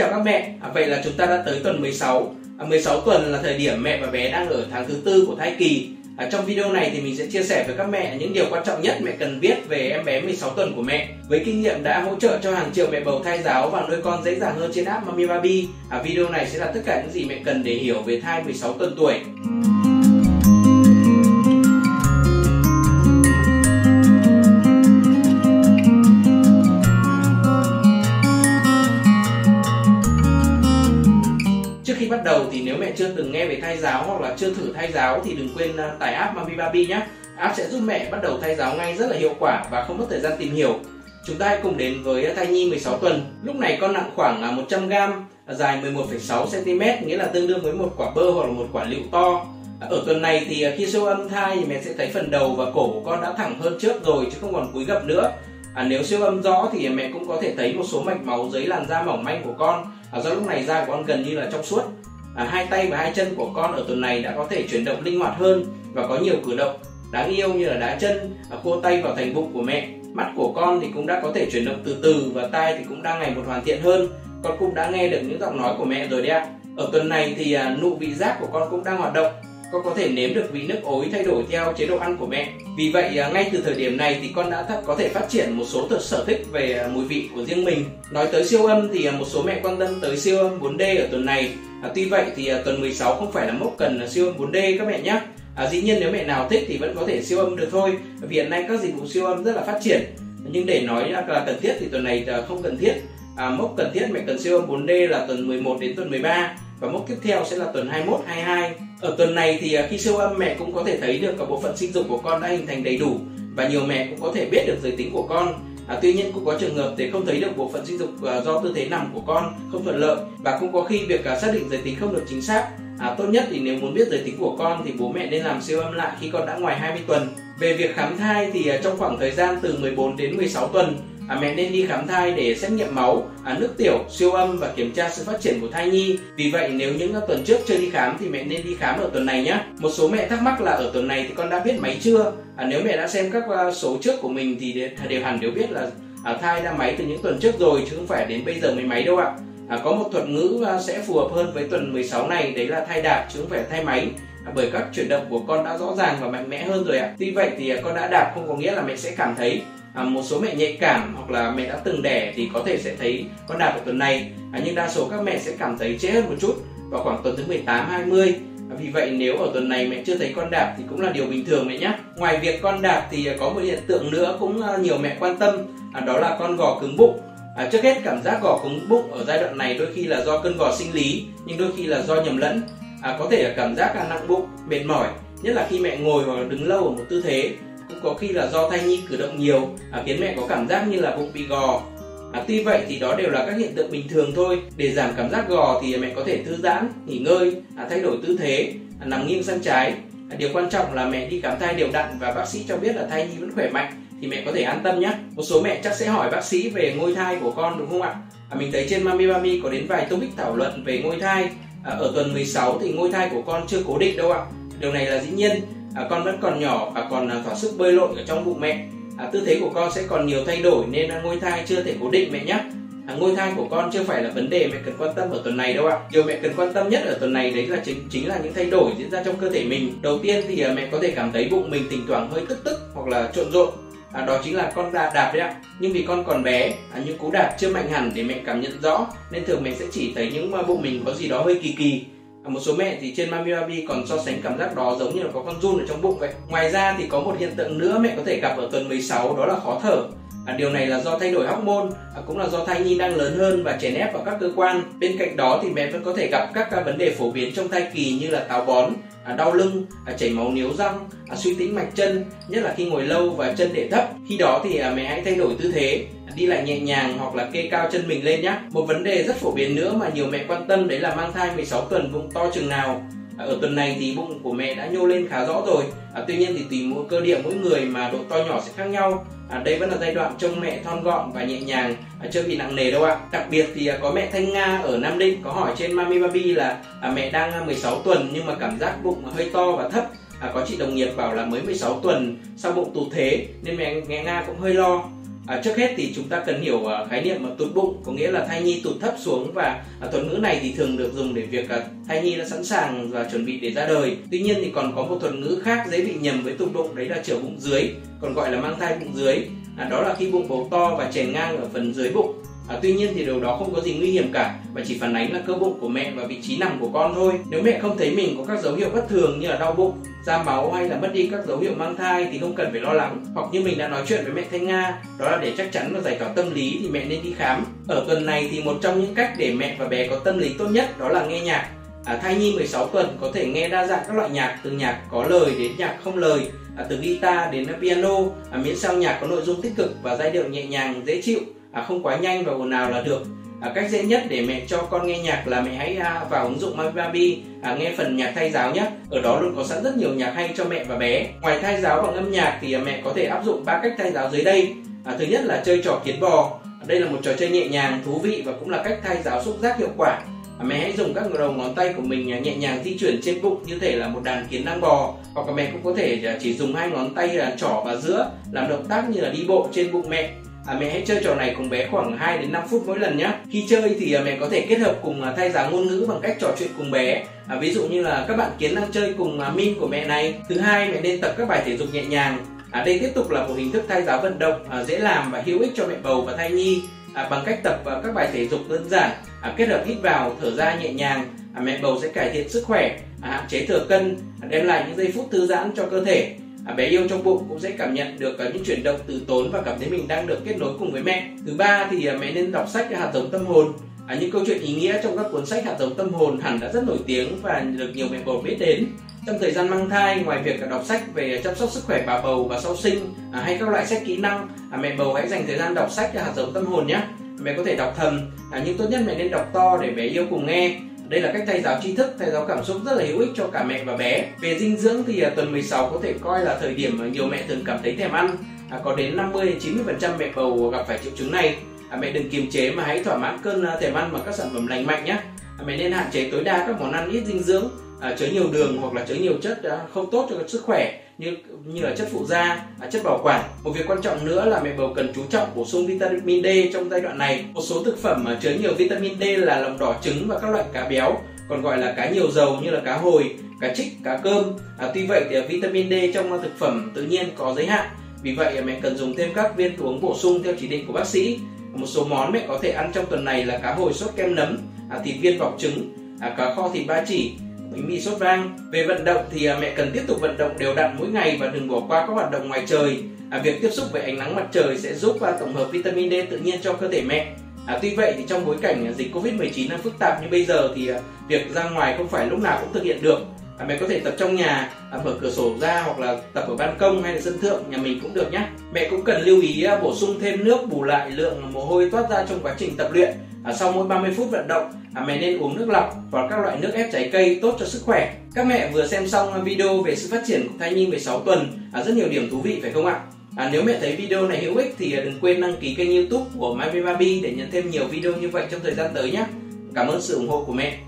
chào các mẹ, à, vậy là chúng ta đã tới tuần 16 à, 16 tuần là thời điểm mẹ và bé đang ở tháng thứ tư của thai kỳ. À, Trong video này thì mình sẽ chia sẻ với các mẹ những điều quan trọng nhất mẹ cần biết về em bé 16 tuần của mẹ. Với kinh nghiệm đã hỗ trợ cho hàng triệu mẹ bầu thai giáo và nuôi con dễ dàng hơn trên app Mami Baby. À, Video này sẽ là tất cả những gì mẹ cần để hiểu về thai 16 tuần tuổi. Bắt đầu thì nếu mẹ chưa từng nghe về thai giáo hoặc là chưa thử thai giáo thì đừng quên à, tải app Mami Baby nhé. App sẽ giúp mẹ bắt đầu thai giáo ngay rất là hiệu quả và không mất thời gian tìm hiểu. Chúng ta hãy cùng đến với à, thai nhi 16 tuần. Lúc này con nặng khoảng à, 100 g, dài 11,6 cm, nghĩa là tương đương với một quả bơ hoặc là một quả lựu to. Ở tuần này thì khi siêu âm thai thì mẹ sẽ thấy phần đầu và cổ của con đã thẳng hơn trước rồi chứ không còn cúi gập nữa. À, nếu siêu âm rõ thì mẹ cũng có thể thấy một số mạch máu dưới làn da mỏng manh của con. À, do lúc này da của con gần như là trong suốt. À, hai tay và hai chân của con ở tuần này đã có thể chuyển động linh hoạt hơn và có nhiều cử động. Đáng yêu như là đá chân à, khô tay vào thành bụng của mẹ. Mắt của con thì cũng đã có thể chuyển động từ từ và tai thì cũng đang ngày một hoàn thiện hơn. Con cũng đã nghe được những giọng nói của mẹ rồi đấy ạ. Ở tuần này thì à, nụ vị giác của con cũng đang hoạt động con có thể nếm được vị nước ối thay đổi theo chế độ ăn của mẹ. Vì vậy à, ngay từ thời điểm này thì con đã có thể phát triển một số sở thích về à, mùi vị của riêng mình. Nói tới siêu âm thì à, một số mẹ quan tâm tới siêu âm 4D ở tuần này. À, tuy vậy thì tuần 16 không phải là mốc cần siêu âm 4D các mẹ nhé à, dĩ nhiên nếu mẹ nào thích thì vẫn có thể siêu âm được thôi. Vì hiện nay các dịch vụ siêu âm rất là phát triển. Nhưng để nói là cần thiết thì tuần này không cần thiết. À, mốc cần thiết mẹ cần siêu âm 4D là tuần 11 đến tuần 13 và mốc tiếp theo sẽ là tuần 21 22 ở tuần này thì à, khi siêu âm mẹ cũng có thể thấy được cả bộ phận sinh dục của con đã hình thành đầy đủ và nhiều mẹ cũng có thể biết được giới tính của con À, tuy nhiên cũng có trường hợp thì không thấy được bộ phận sinh dục à, do tư thế nằm của con không thuận lợi và cũng có khi việc à, xác định giới tính không được chính xác. À, tốt nhất thì nếu muốn biết giới tính của con thì bố mẹ nên làm siêu âm lại khi con đã ngoài 20 tuần. Về việc khám thai thì trong khoảng thời gian từ 14 đến 16 tuần à, mẹ nên đi khám thai để xét nghiệm máu, à, nước tiểu, siêu âm và kiểm tra sự phát triển của thai nhi. Vì vậy nếu những tuần trước chưa đi khám thì mẹ nên đi khám ở tuần này nhé. Một số mẹ thắc mắc là ở tuần này thì con đã biết máy chưa? À, nếu mẹ đã xem các à, số trước của mình thì đều hẳn đều biết là à, thai đã máy từ những tuần trước rồi chứ không phải đến bây giờ mới máy đâu ạ. À, có một thuật ngữ à, sẽ phù hợp hơn với tuần 16 này đấy là thai đạp chứ không phải thai máy. À, bởi các chuyển động của con đã rõ ràng và mạnh mẽ hơn rồi ạ. Tuy vậy thì con đã đạp không có nghĩa là mẹ sẽ cảm thấy à, một số mẹ nhạy cảm hoặc là mẹ đã từng đẻ thì có thể sẽ thấy con đạp ở tuần này. À, nhưng đa số các mẹ sẽ cảm thấy trễ hơn một chút vào khoảng tuần thứ 18 20 à, vì vậy nếu ở tuần này mẹ chưa thấy con đạp thì cũng là điều bình thường mẹ nhé. Ngoài việc con đạp thì à, có một hiện tượng nữa cũng à, nhiều mẹ quan tâm à, đó là con gò cứng bụng. À, trước hết cảm giác gò cứng bụng ở giai đoạn này đôi khi là do cơn gò sinh lý nhưng đôi khi là do nhầm lẫn. À, có thể là cảm giác là nặng bụng mệt mỏi nhất là khi mẹ ngồi hoặc đứng lâu ở một tư thế cũng có khi là do thai nhi cử động nhiều à, khiến mẹ có cảm giác như là bụng bị gò. À, tuy vậy thì đó đều là các hiện tượng bình thường thôi. Để giảm cảm giác gò thì mẹ có thể thư giãn nghỉ ngơi à, thay đổi tư thế à, nằm nghiêng sang trái. À, điều quan trọng là mẹ đi khám thai đều đặn và bác sĩ cho biết là thai nhi vẫn khỏe mạnh thì mẹ có thể an tâm nhé. Một số mẹ chắc sẽ hỏi bác sĩ về ngôi thai của con đúng không ạ? À, mình thấy trên mami mami có đến vài topic thảo luận về ngôi thai. À, ở tuần 16 thì ngôi thai của con chưa cố định đâu ạ. Điều này là dĩ nhiên à, con vẫn còn nhỏ và còn à, thỏa sức bơi lội ở trong bụng mẹ. À, tư thế của con sẽ còn nhiều thay đổi nên à, ngôi thai chưa thể cố định mẹ nhé. À, ngôi thai của con chưa phải là vấn đề mẹ cần quan tâm ở tuần này đâu ạ. Điều mẹ cần quan tâm nhất ở tuần này đấy là chính chính là những thay đổi diễn ra trong cơ thể mình. Đầu tiên thì à, mẹ có thể cảm thấy bụng mình thỉnh thoảng hơi tức tức hoặc là trộn rộn. À, đó chính là con đạp đạp đấy ạ. Nhưng vì con còn bé à, những cú đạp chưa mạnh hẳn để mẹ cảm nhận rõ nên thường mẹ sẽ chỉ thấy những à, bụng mình có gì đó hơi kỳ kỳ một số mẹ thì trên Mami Baby còn so sánh cảm giác đó giống như là có con run ở trong bụng vậy. Ngoài ra thì có một hiện tượng nữa mẹ có thể gặp ở tuần 16 đó là khó thở. À, điều này là do thay đổi hormone, à, cũng là do thai nhi đang lớn hơn và chèn ép vào các cơ quan. Bên cạnh đó thì mẹ vẫn có thể gặp các à, vấn đề phổ biến trong thai kỳ như là táo bón, à, đau lưng, à, chảy máu níu răng, à, suy tĩnh mạch chân, nhất là khi ngồi lâu và chân để thấp. Khi đó thì à, mẹ hãy thay đổi tư thế, đi lại nhẹ nhàng hoặc là kê cao chân mình lên nhé. Một vấn đề rất phổ biến nữa mà nhiều mẹ quan tâm đấy là mang thai 16 tuần bụng to chừng nào. À, ở tuần này thì bụng của mẹ đã nhô lên khá rõ rồi. À, tuy nhiên thì tùy mỗi cơ địa mỗi người mà độ to nhỏ sẽ khác nhau. À, đây vẫn là giai đoạn trông mẹ thon gọn và nhẹ nhàng, à, chưa bị nặng nề đâu ạ. Đặc biệt thì à, có mẹ Thanh Nga ở Nam Định có hỏi trên Mami Baby là à, mẹ đang à, 16 tuần nhưng mà cảm giác bụng hơi to và thấp. À, có chị đồng nghiệp bảo là mới 16 tuần sao bụng tụt thế nên mẹ nghe Nga cũng hơi lo À, trước hết thì chúng ta cần hiểu uh, khái niệm tụt bụng có nghĩa là thai nhi tụt thấp xuống và uh, thuật ngữ này thì thường được dùng để việc uh, thai nhi đã sẵn sàng và chuẩn bị để ra đời. Tuy nhiên thì còn có một thuật ngữ khác dễ bị nhầm với tụt bụng đấy là trở bụng dưới, còn gọi là mang thai bụng dưới. À, đó là khi bụng bầu to và chèn ngang ở phần dưới bụng À, tuy nhiên thì điều đó không có gì nguy hiểm cả và chỉ phản ánh là cơ bụng của mẹ và vị trí nằm của con thôi. Nếu mẹ không thấy mình có các dấu hiệu bất thường như là đau bụng, da máu hay là mất đi các dấu hiệu mang thai thì không cần phải lo lắng. Hoặc như mình đã nói chuyện với mẹ Thanh Nga, đó là để chắc chắn và giải tỏa tâm lý thì mẹ nên đi khám. Ở tuần này thì một trong những cách để mẹ và bé có tâm lý tốt nhất đó là nghe nhạc. À, thai nhi 16 tuần có thể nghe đa dạng các loại nhạc từ nhạc có lời đến nhạc không lời, à, từ guitar đến piano, à, miễn sao nhạc có nội dung tích cực và giai điệu nhẹ nhàng dễ chịu à, không quá nhanh và ồn ào là được. À, cách dễ nhất để mẹ cho con nghe nhạc là mẹ hãy à, vào ứng dụng MyBaby à, nghe phần nhạc thay giáo nhé. Ở đó luôn có sẵn rất nhiều nhạc hay cho mẹ và bé. Ngoài thay giáo bằng âm nhạc thì à, mẹ có thể áp dụng ba cách thay giáo dưới đây. À, thứ nhất là chơi trò kiến bò. Đây là một trò chơi nhẹ nhàng thú vị và cũng là cách thay giáo xúc giác hiệu quả. À, mẹ hãy dùng các đầu ngón tay của mình à, nhẹ nhàng di chuyển trên bụng như thể là một đàn kiến đang bò. Hoặc là mẹ cũng có thể à, chỉ dùng hai ngón tay là trỏ và giữa làm động tác như là đi bộ trên bụng mẹ. À, mẹ hãy chơi trò này cùng bé khoảng 2 đến 5 phút mỗi lần nhé. Khi chơi thì à, mẹ có thể kết hợp cùng à, thay giáo ngôn ngữ bằng cách trò chuyện cùng bé. À, ví dụ như là các bạn kiến đang chơi cùng à, min của mẹ này. Thứ hai mẹ nên tập các bài thể dục nhẹ nhàng. À, đây tiếp tục là một hình thức thay giáo vận động à, dễ làm và hữu ích cho mẹ bầu và thai nhi à, bằng cách tập à, các bài thể dục đơn giản à, kết hợp hít vào thở ra nhẹ nhàng à, mẹ bầu sẽ cải thiện sức khỏe à, hạn chế thừa cân à, đem lại những giây phút thư giãn cho cơ thể à, bé yêu trong bụng cũng sẽ cảm nhận được uh, những chuyển động từ tốn và cảm thấy mình đang được kết nối cùng với mẹ. Thứ ba thì uh, mẹ nên đọc sách hạt giống tâm hồn. À, những câu chuyện ý nghĩa trong các cuốn sách hạt giống tâm hồn hẳn đã rất nổi tiếng và được nhiều mẹ bầu biết đến. Trong thời gian mang thai ngoài việc à, đọc sách về chăm sóc sức khỏe bà bầu và sau sinh à, hay các loại sách kỹ năng à, mẹ bầu hãy dành thời gian đọc sách hạt giống tâm hồn nhé. Mẹ có thể đọc thầm. À, nhưng tốt nhất mẹ nên đọc to để bé yêu cùng nghe đây là cách thay giáo tri thức, thay giáo cảm xúc rất là hữu ích cho cả mẹ và bé. Về dinh dưỡng thì à, tuần 16 có thể coi là thời điểm mà nhiều mẹ thường cảm thấy thèm ăn. À, có đến 50 90% mẹ bầu gặp phải triệu chứng này. À, mẹ đừng kiềm chế mà hãy thỏa mãn cơn à, thèm ăn bằng các sản phẩm lành mạnh nhé. À, mẹ nên hạn chế tối đa các món ăn ít dinh dưỡng, à, chứa nhiều đường hoặc là chứa nhiều chất à, không tốt cho sức khỏe như như là chất phụ da, à, chất bảo quản. Một việc quan trọng nữa là mẹ bầu cần chú trọng bổ sung vitamin D trong giai đoạn này. Một số thực phẩm mà chứa nhiều vitamin D là lòng đỏ trứng và các loại cá béo, còn gọi là cá nhiều dầu như là cá hồi, cá trích, cá cơm. À, tuy vậy thì vitamin D trong thực phẩm tự nhiên có giới hạn. Vì vậy mẹ cần dùng thêm các viên uống bổ sung theo chỉ định của bác sĩ. Một số món mẹ có thể ăn trong tuần này là cá hồi sốt kem nấm, à, thịt viên bọc trứng, à, cá kho thịt ba chỉ, bánh mì sốt vang. Về vận động thì à, mẹ cần tiếp tục vận động đều đặn mỗi ngày và đừng bỏ qua các hoạt động ngoài trời. À, việc tiếp xúc với ánh nắng mặt trời sẽ giúp à, tổng hợp vitamin D tự nhiên cho cơ thể mẹ. À, tuy vậy thì trong bối cảnh à, dịch Covid-19 đang phức tạp như bây giờ thì à, việc ra ngoài không phải lúc nào cũng thực hiện được. À, mẹ có thể tập trong nhà, à, mở cửa sổ ra hoặc là tập ở ban công hay là sân thượng nhà mình cũng được nhé. Mẹ cũng cần lưu ý bổ sung thêm nước bù lại lượng mồ hôi toát ra trong quá trình tập luyện. À, sau mỗi 30 phút vận động, à, mẹ nên uống nước lọc và các loại nước ép trái cây tốt cho sức khỏe. Các mẹ vừa xem xong video về sự phát triển của thai nhi 16 tuần, à, rất nhiều điểm thú vị phải không ạ? À, nếu mẹ thấy video này hữu ích thì à, đừng quên đăng ký kênh youtube của MyBaby để nhận thêm nhiều video như vậy trong thời gian tới nhé. Cảm ơn sự ủng hộ của mẹ.